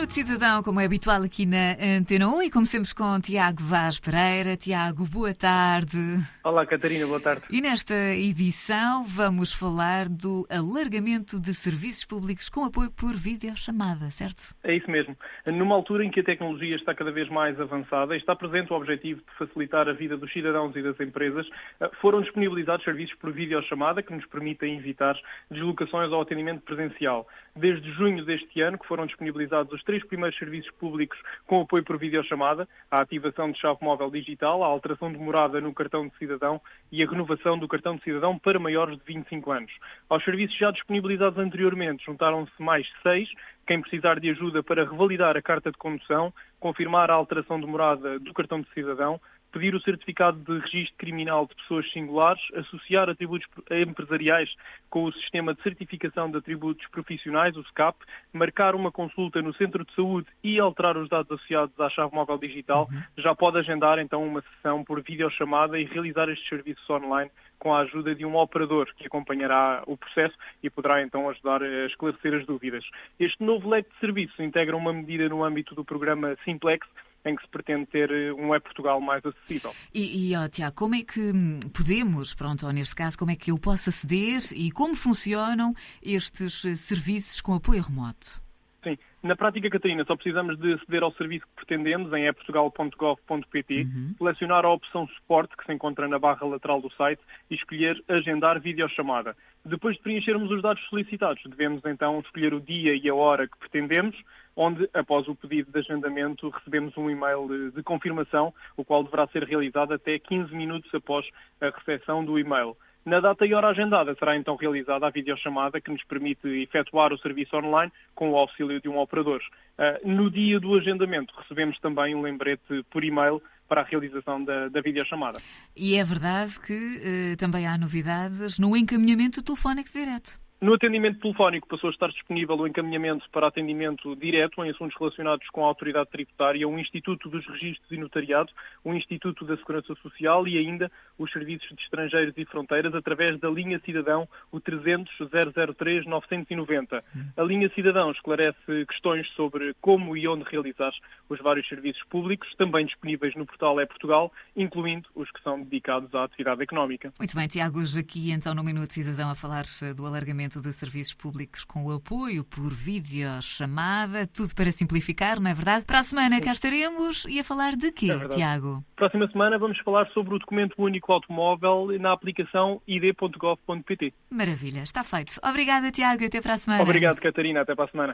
Minuto Cidadão, como é habitual aqui na Antena 1 e começamos com Tiago Vaz Pereira. Tiago, boa tarde. Olá, Catarina, boa tarde. E nesta edição vamos falar do alargamento de serviços públicos com apoio por videochamada, certo? É isso mesmo. Numa altura em que a tecnologia está cada vez mais avançada e está presente o objetivo de facilitar a vida dos cidadãos e das empresas, foram disponibilizados serviços por videochamada que nos permitem evitar deslocações ao atendimento presencial. Desde junho deste ano, que foram disponibilizados os três primeiros serviços públicos com apoio por videochamada, a ativação de chave móvel digital, a alteração de morada no cartão de cidadão e a renovação do cartão de cidadão para maiores de 25 anos. Aos serviços já disponibilizados anteriormente, juntaram-se mais seis, quem precisar de ajuda para revalidar a carta de condução, confirmar a alteração de morada do cartão de cidadão, pedir o certificado de registro criminal de pessoas singulares, associar atributos empresariais com o sistema de certificação de atributos profissionais, o SCAP, marcar uma consulta no centro de saúde e alterar os dados associados à chave móvel digital, uhum. já pode agendar então uma sessão por videochamada e realizar estes serviços online com a ajuda de um operador que acompanhará o processo e poderá então ajudar a esclarecer as dúvidas. Este novo leque de serviços integra uma medida no âmbito do programa Simplex, em que se pretende ter eh, um é Portugal mais acessível. E, e oh, Tiago, como é que hum, podemos, pronto, ou neste caso, como é que eu posso aceder e como funcionam estes eh, serviços com apoio remoto? Na prática, Catarina, só precisamos de aceder ao serviço que pretendemos em eportugal.gov.pt, uhum. selecionar a opção suporte que se encontra na barra lateral do site e escolher agendar videochamada. Depois de preenchermos os dados solicitados, devemos então escolher o dia e a hora que pretendemos, onde, após o pedido de agendamento, recebemos um e-mail de confirmação, o qual deverá ser realizado até 15 minutos após a recepção do e-mail. Na data e hora agendada será então realizada a videochamada que nos permite efetuar o serviço online com o auxílio de um operador. Uh, no dia do agendamento recebemos também um lembrete por e-mail para a realização da, da videochamada. E é verdade que uh, também há novidades no encaminhamento telefónico direto. No atendimento telefónico passou a estar disponível o encaminhamento para atendimento direto em assuntos relacionados com a autoridade tributária, o Instituto dos Registros e Notariado, o Instituto da Segurança Social e ainda os serviços de estrangeiros e fronteiras através da linha Cidadão, o 300 003 990. A linha Cidadão esclarece questões sobre como e onde realizar os vários serviços públicos, também disponíveis no portal É Portugal, incluindo os que são dedicados à atividade económica. Muito bem, Tiago, hoje aqui então no Minuto Cidadão a falar do alargamento de serviços públicos com o apoio por videochamada, tudo para simplificar, não é verdade? Para a semana cá estaremos e a falar de quê, é Tiago? Próxima semana vamos falar sobre o documento único automóvel na aplicação id.gov.pt. Maravilha, está feito. Obrigada, Tiago, e até para a semana. Obrigado, Catarina, até para a semana.